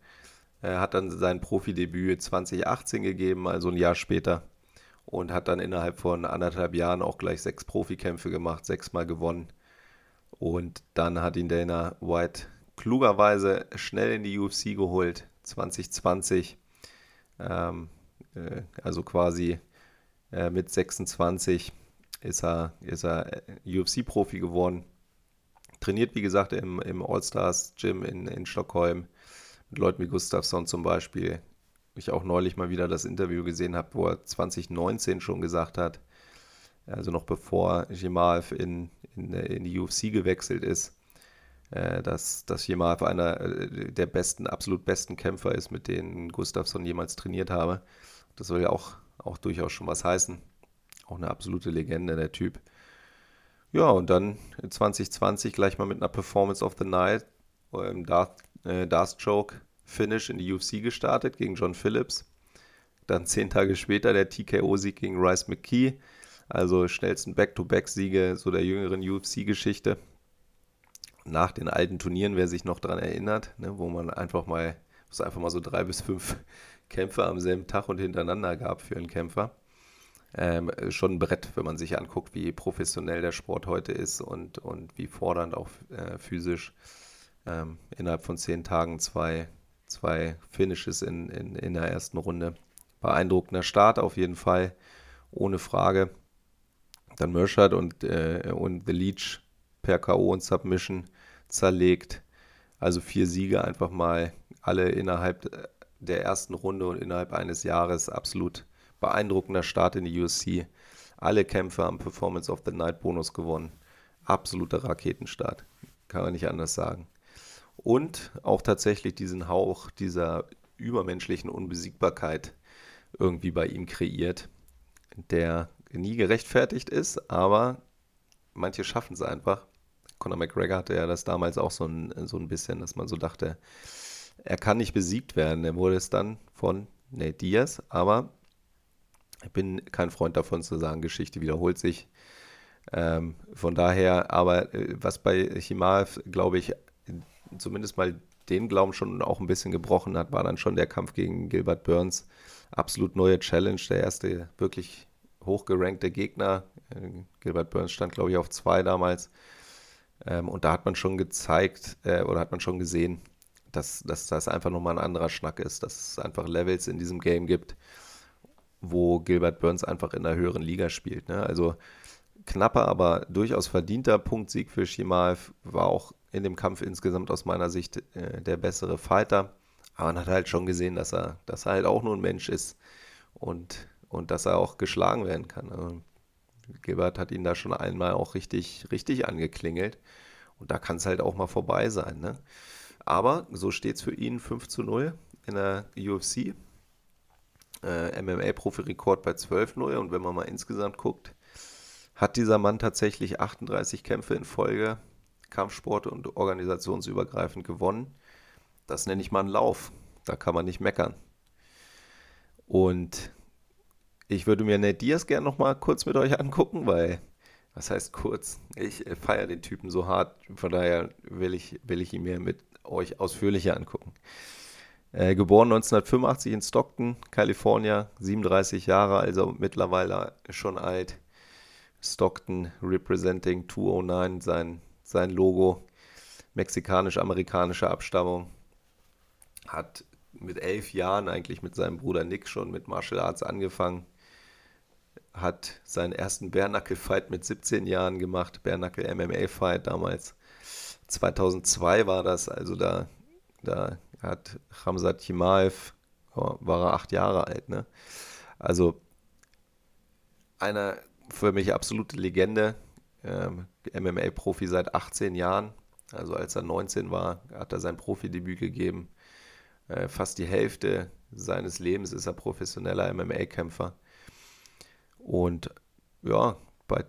Er hat dann sein Profidebüt 2018 gegeben, also ein Jahr später. Und hat dann innerhalb von anderthalb Jahren auch gleich sechs Profikämpfe gemacht, sechsmal gewonnen. Und dann hat ihn Dana White klugerweise schnell in die UFC geholt, 2020. Ähm, äh, also quasi äh, mit 26 ist er, ist er äh, UFC-Profi geworden. Trainiert, wie gesagt, im, im All-Stars-Gym in, in Stockholm mit Leuten wie Gustafsson zum Beispiel. Ich auch neulich mal wieder das Interview gesehen habe, wo er 2019 schon gesagt hat, also noch bevor Jemaev in, in, in die UFC gewechselt ist, äh, dass, dass Jemaev einer äh, der besten, absolut besten Kämpfer ist, mit denen Gustafsson jemals trainiert habe. Das soll ja auch, auch durchaus schon was heißen. Auch eine absolute Legende, der Typ. Ja, und dann 2020 gleich mal mit einer Performance of the Night im Darth äh, Darkstroke Finish in die UFC gestartet gegen John Phillips. Dann zehn Tage später der TKO-Sieg gegen Rice McKee. Also schnellsten Back-to-Back-Siege so der jüngeren UFC-Geschichte. Nach den alten Turnieren, wer sich noch daran erinnert, ne, wo man einfach mal, es einfach mal so drei bis fünf Kämpfe am selben Tag und hintereinander gab für einen Kämpfer. Ähm, schon ein Brett, wenn man sich anguckt, wie professionell der Sport heute ist und, und wie fordernd auch äh, physisch. Ähm, innerhalb von zehn Tagen zwei, zwei Finishes in, in, in der ersten Runde. Beeindruckender Start auf jeden Fall, ohne Frage. Dann Merschert und, äh, und The Leech per K.O. und Submission zerlegt. Also vier Siege einfach mal, alle innerhalb der ersten Runde und innerhalb eines Jahres absolut beeindruckender Start in die USC. Alle Kämpfe am Performance of the Night Bonus gewonnen. Absoluter Raketenstart. Kann man nicht anders sagen. Und auch tatsächlich diesen Hauch dieser übermenschlichen Unbesiegbarkeit irgendwie bei ihm kreiert, der nie gerechtfertigt ist, aber manche schaffen es einfach. Conor McGregor hatte ja das damals auch so ein, so ein bisschen, dass man so dachte, er kann nicht besiegt werden. Er wurde es dann von Nate Diaz, aber ich bin kein Freund davon zu sagen, Geschichte wiederholt sich. Ähm, von daher, aber äh, was bei Chimaev, glaube ich, zumindest mal den Glauben schon auch ein bisschen gebrochen hat, war dann schon der Kampf gegen Gilbert Burns. Absolut neue Challenge, der erste wirklich hochgerankte Gegner. Äh, Gilbert Burns stand, glaube ich, auf zwei damals. Ähm, und da hat man schon gezeigt äh, oder hat man schon gesehen, dass, dass das einfach nochmal ein anderer Schnack ist, dass es einfach Levels in diesem Game gibt, wo Gilbert Burns einfach in einer höheren Liga spielt. Ne? Also knapper, aber durchaus verdienter Punktsieg für Shimaev, war auch in dem Kampf insgesamt aus meiner Sicht äh, der bessere Fighter. Aber man hat halt schon gesehen, dass er, dass er halt auch nur ein Mensch ist und, und dass er auch geschlagen werden kann. Also Gilbert hat ihn da schon einmal auch richtig, richtig angeklingelt. Und da kann es halt auch mal vorbei sein. Ne? Aber so steht es für ihn 5 zu 0 in der UFC. Äh, MMA-Profi-Rekord bei 12-0. Und wenn man mal insgesamt guckt, hat dieser Mann tatsächlich 38 Kämpfe in Folge, Kampfsport und organisationsübergreifend gewonnen. Das nenne ich mal einen Lauf. Da kann man nicht meckern. Und ich würde mir Nate Diaz gerne noch mal kurz mit euch angucken, weil, was heißt kurz? Ich feiere den Typen so hart, von daher will ich, will ich ihn mir mit euch ausführlicher angucken. Äh, geboren 1985 in Stockton, Kalifornien, 37 Jahre, also mittlerweile schon alt. Stockton representing 209, sein, sein Logo, mexikanisch-amerikanische Abstammung. Hat mit elf Jahren eigentlich mit seinem Bruder Nick schon mit Martial Arts angefangen. Hat seinen ersten Bärnackel-Fight mit 17 Jahren gemacht, Bärnackel-MMA-Fight damals. 2002 war das, also da, da hat Ramsat Chimaev, oh, war er acht Jahre alt, ne? Also eine für mich absolute Legende, ähm, MMA-Profi seit 18 Jahren. Also als er 19 war, hat er sein Profidebüt gegeben. Äh, fast die Hälfte seines Lebens ist er professioneller MMA-Kämpfer. Und ja, bei,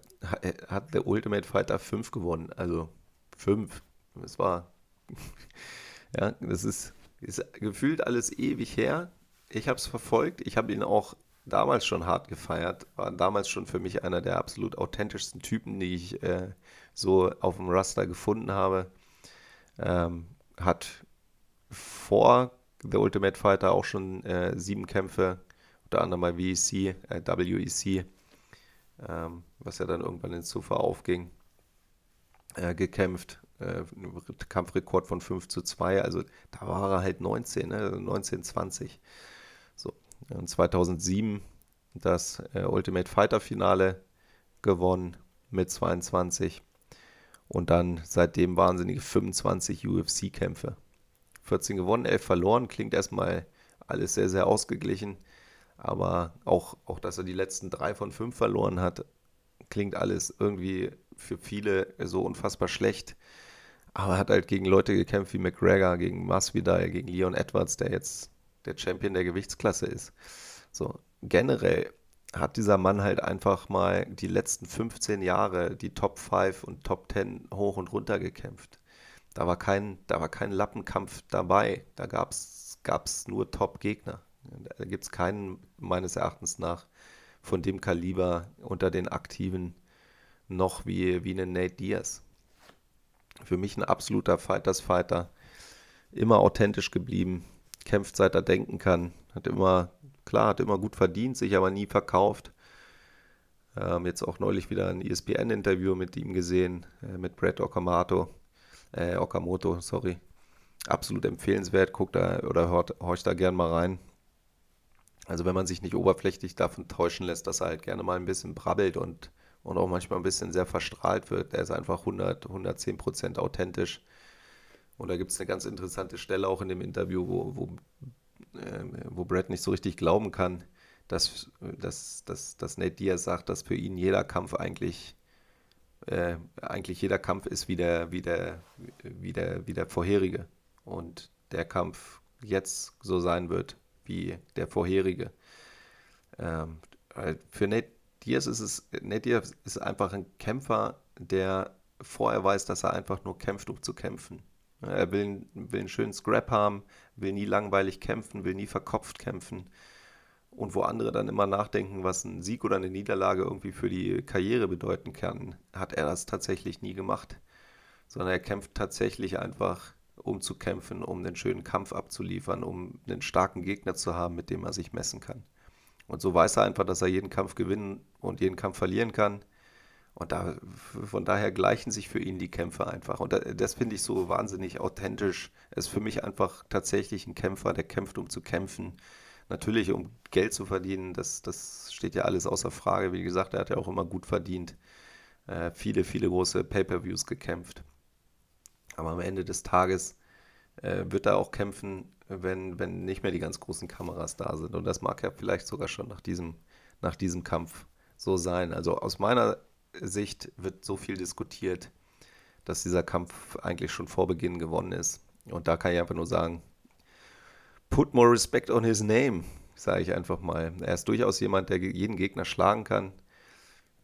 hat der Ultimate Fighter 5 gewonnen. Also 5. Es war, ja, das ist, ist gefühlt alles ewig her. Ich habe es verfolgt. Ich habe ihn auch damals schon hart gefeiert. War damals schon für mich einer der absolut authentischsten Typen, die ich äh, so auf dem Raster gefunden habe. Ähm, hat vor The Ultimate Fighter auch schon äh, sieben Kämpfe, unter anderem bei WEC, äh, WEC, ähm, was ja dann irgendwann ins Sofa aufging, äh, gekämpft. Äh, Kampfrekord von 5 zu 2, also da war er halt 19, ne? 19, 20. So, und 2007 das äh, Ultimate Fighter Finale gewonnen mit 22 und dann seitdem wahnsinnige 25 UFC-Kämpfe. 14 gewonnen, 11 verloren, klingt erstmal alles sehr, sehr ausgeglichen, aber auch, auch dass er die letzten drei von fünf verloren hat, klingt alles irgendwie für viele so unfassbar schlecht. Aber er hat halt gegen Leute gekämpft wie McGregor, gegen Masvidal, gegen Leon Edwards, der jetzt der Champion der Gewichtsklasse ist. So, generell hat dieser Mann halt einfach mal die letzten 15 Jahre die Top 5 und Top 10 hoch und runter gekämpft. Da war kein, da war kein Lappenkampf dabei. Da gab es nur Top-Gegner. Da gibt es keinen, meines Erachtens nach, von dem Kaliber unter den Aktiven noch wie, wie eine Nate Diaz. Für mich ein absoluter Fighters Fighter. Immer authentisch geblieben, kämpft seit er denken kann, hat immer, klar, hat immer gut verdient, sich aber nie verkauft. Ähm, jetzt auch neulich wieder ein ESPN-Interview mit ihm gesehen, äh, mit Brett Okamoto, äh, Okamoto, sorry. Absolut empfehlenswert, guckt da oder hört, horcht da gern mal rein. Also wenn man sich nicht oberflächlich davon täuschen lässt, dass er halt gerne mal ein bisschen brabbelt und, und auch manchmal ein bisschen sehr verstrahlt wird, der ist einfach 100, 110 Prozent authentisch. Und da gibt es eine ganz interessante Stelle auch in dem Interview, wo, wo, äh, wo Brett nicht so richtig glauben kann, dass, dass, dass, dass Nate Diaz sagt, dass für ihn jeder Kampf eigentlich, äh, eigentlich jeder Kampf ist wie der, wie, der, wie, der, wie der vorherige. Und der Kampf jetzt so sein wird wie der vorherige. Ähm, für Nate Diaz ist es, Nate Diaz ist einfach ein Kämpfer, der vorher weiß, dass er einfach nur kämpft, um zu kämpfen. Er will, will einen schönen Scrap haben, will nie langweilig kämpfen, will nie verkopft kämpfen. Und wo andere dann immer nachdenken, was ein Sieg oder eine Niederlage irgendwie für die Karriere bedeuten kann, hat er das tatsächlich nie gemacht. Sondern er kämpft tatsächlich einfach, um zu kämpfen, um einen schönen Kampf abzuliefern, um einen starken Gegner zu haben, mit dem er sich messen kann. Und so weiß er einfach, dass er jeden Kampf gewinnen und jeden Kampf verlieren kann. Und da, von daher gleichen sich für ihn die Kämpfe einfach. Und das finde ich so wahnsinnig authentisch. Er ist für mich einfach tatsächlich ein Kämpfer, der kämpft, um zu kämpfen. Natürlich, um Geld zu verdienen, das, das steht ja alles außer Frage. Wie gesagt, er hat ja auch immer gut verdient. Äh, viele, viele große Pay-per-Views gekämpft. Aber am Ende des Tages äh, wird er auch kämpfen, wenn, wenn nicht mehr die ganz großen Kameras da sind. Und das mag ja vielleicht sogar schon nach diesem, nach diesem Kampf so sein. Also aus meiner Sicht wird so viel diskutiert, dass dieser Kampf eigentlich schon vor Beginn gewonnen ist. Und da kann ich einfach nur sagen, put more respect on his name, sage ich einfach mal. Er ist durchaus jemand, der jeden Gegner schlagen kann,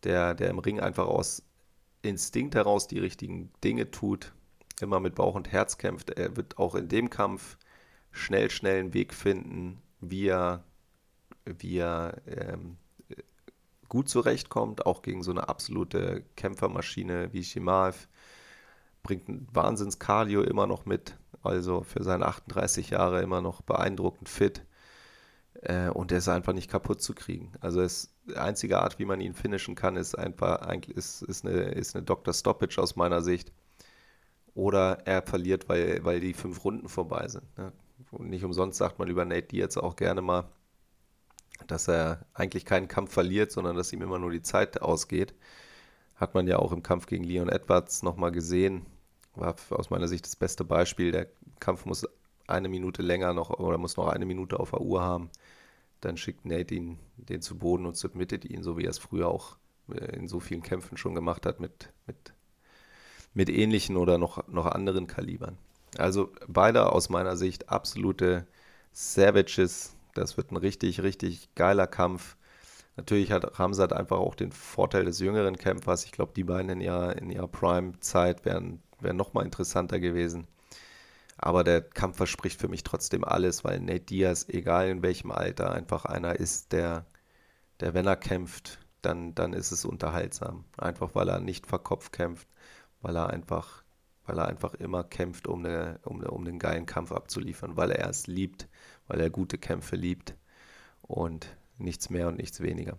der, der im Ring einfach aus Instinkt heraus die richtigen Dinge tut, immer mit Bauch und Herz kämpft. Er wird auch in dem Kampf schnell, schnell einen Weg finden, wie er, wie er ähm, gut zurechtkommt, auch gegen so eine absolute Kämpfermaschine wie Shimaev. Bringt ein Wahnsinns-Cardio immer noch mit, also für seine 38 Jahre immer noch beeindruckend fit. Äh, und er ist einfach nicht kaputt zu kriegen. Also es, die einzige Art, wie man ihn finishen kann, ist einfach eigentlich ist, ist eine, ist eine Dr. Stoppage aus meiner Sicht. Oder er verliert, weil, weil die fünf Runden vorbei sind. Ne? Und nicht umsonst sagt man über Nate Diaz auch gerne mal, dass er eigentlich keinen Kampf verliert, sondern dass ihm immer nur die Zeit ausgeht. Hat man ja auch im Kampf gegen Leon Edwards nochmal gesehen. War aus meiner Sicht das beste Beispiel. Der Kampf muss eine Minute länger noch oder muss noch eine Minute auf der Uhr haben. Dann schickt Nate ihn den zu Boden und submittet ihn, so wie er es früher auch äh, in so vielen Kämpfen schon gemacht hat mit, mit, mit ähnlichen oder noch, noch anderen Kalibern. Also beide aus meiner Sicht absolute Savages, das wird ein richtig, richtig geiler Kampf. Natürlich hat Ramsat einfach auch den Vorteil des jüngeren Kämpfers. Ich glaube, die beiden in ihrer, in ihrer Prime-Zeit wären, wären nochmal interessanter gewesen. Aber der Kampf verspricht für mich trotzdem alles, weil Nate Diaz, egal in welchem Alter, einfach einer ist, der, der wenn er kämpft, dann, dann ist es unterhaltsam. Einfach weil er nicht verkopft kämpft, weil er einfach, weil er einfach immer kämpft, um, eine, um, um einen geilen Kampf abzuliefern, weil er es liebt, weil er gute Kämpfe liebt und nichts mehr und nichts weniger.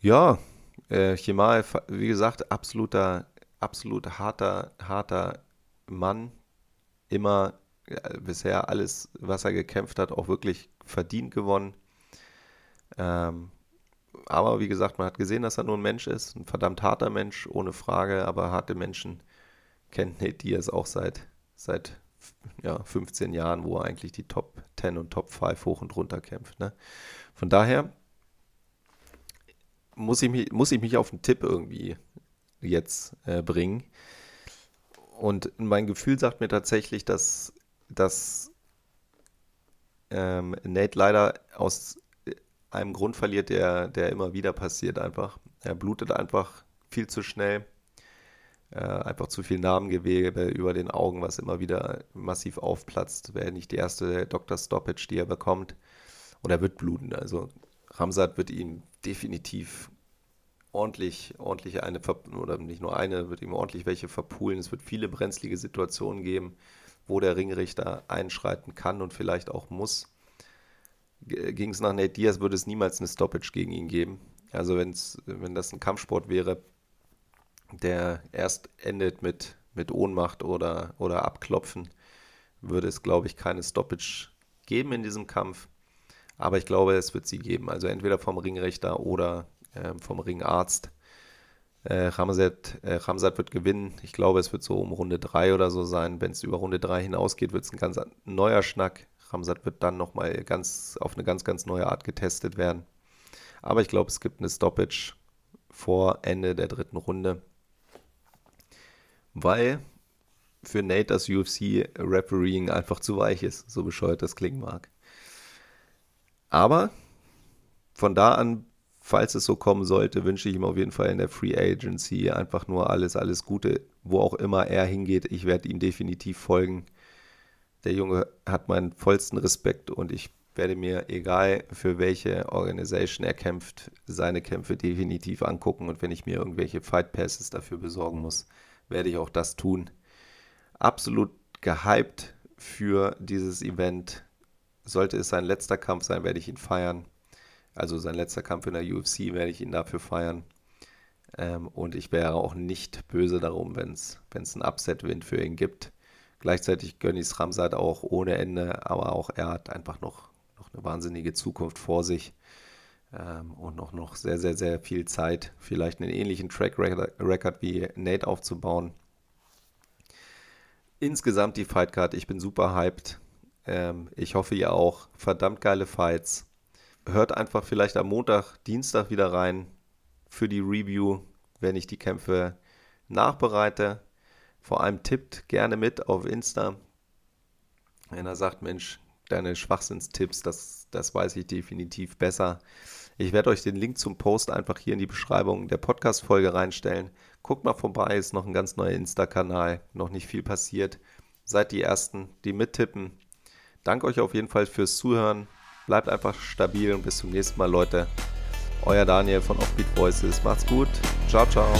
Ja, äh, Chimaev, wie gesagt, absoluter, absolut harter, harter Mann. Immer äh, bisher alles, was er gekämpft hat, auch wirklich verdient gewonnen. Ähm, aber wie gesagt, man hat gesehen, dass er nur ein Mensch ist, ein verdammt harter Mensch, ohne Frage, aber harte Menschen kennt Nate Diaz auch seit, seit ja, 15 Jahren, wo er eigentlich die Top 10 und Top 5 hoch und runter kämpft. Ne? Von daher muss ich, mich, muss ich mich auf einen Tipp irgendwie jetzt äh, bringen. Und mein Gefühl sagt mir tatsächlich, dass, dass ähm, Nate leider aus einem Grund verliert, der, der immer wieder passiert einfach. Er blutet einfach viel zu schnell. Äh, einfach zu viel Narbengewebe über den Augen, was immer wieder massiv aufplatzt. Wäre nicht die erste Dr. Stoppage, die er bekommt. Und er wird bluten. Also Ramsat wird ihm definitiv ordentlich, ordentlich eine, oder nicht nur eine, wird ihm ordentlich welche verpulen. Es wird viele brenzlige Situationen geben, wo der Ringrichter einschreiten kann und vielleicht auch muss. Ging es nach Nate Diaz, würde es niemals eine Stoppage gegen ihn geben. Also wenn's, wenn das ein Kampfsport wäre, der erst endet mit, mit Ohnmacht oder, oder Abklopfen, würde es, glaube ich, keine Stoppage geben in diesem Kampf. Aber ich glaube, es wird sie geben. Also entweder vom Ringrichter oder äh, vom Ringarzt. Äh, Ramsat, äh, Ramsat wird gewinnen. Ich glaube, es wird so um Runde 3 oder so sein. Wenn es über Runde 3 hinausgeht, wird es ein ganz neuer Schnack. Ramsat wird dann nochmal ganz, auf eine ganz, ganz neue Art getestet werden. Aber ich glaube, es gibt eine Stoppage vor Ende der dritten Runde. Weil für Nate das UFC-Refereeing einfach zu weich ist, so bescheuert das klingen mag. Aber von da an, falls es so kommen sollte, wünsche ich ihm auf jeden Fall in der Free Agency einfach nur alles, alles Gute, wo auch immer er hingeht. Ich werde ihm definitiv folgen. Der Junge hat meinen vollsten Respekt und ich werde mir, egal für welche Organisation er kämpft, seine Kämpfe definitiv angucken. Und wenn ich mir irgendwelche Fight Passes dafür besorgen muss, werde ich auch das tun absolut gehypt für dieses Event. Sollte es sein letzter Kampf sein, werde ich ihn feiern. Also sein letzter Kampf in der UFC werde ich ihn dafür feiern. Ähm, und ich wäre auch nicht böse darum, wenn es einen Upset-Win für ihn gibt. Gleichzeitig gönne ich es Ramsat auch ohne Ende, aber auch er hat einfach noch, noch eine wahnsinnige Zukunft vor sich ähm, und noch, noch sehr, sehr, sehr viel Zeit, vielleicht einen ähnlichen Track Record wie Nate aufzubauen insgesamt die Fightcard, ich bin super hyped. Ähm, ich hoffe, ihr auch. Verdammt geile Fights. Hört einfach vielleicht am Montag, Dienstag wieder rein für die Review, wenn ich die Kämpfe nachbereite. Vor allem tippt gerne mit auf Insta. Wenn er sagt, Mensch, deine Schwachsinnstipps, das, das weiß ich definitiv besser. Ich werde euch den Link zum Post einfach hier in die Beschreibung der Podcast-Folge reinstellen. Guckt mal vorbei, ist noch ein ganz neuer Insta-Kanal, noch nicht viel passiert. Seid die Ersten, die mittippen. Danke euch auf jeden Fall fürs Zuhören. Bleibt einfach stabil und bis zum nächsten Mal, Leute. Euer Daniel von Offbeat Voices. Macht's gut. Ciao, ciao.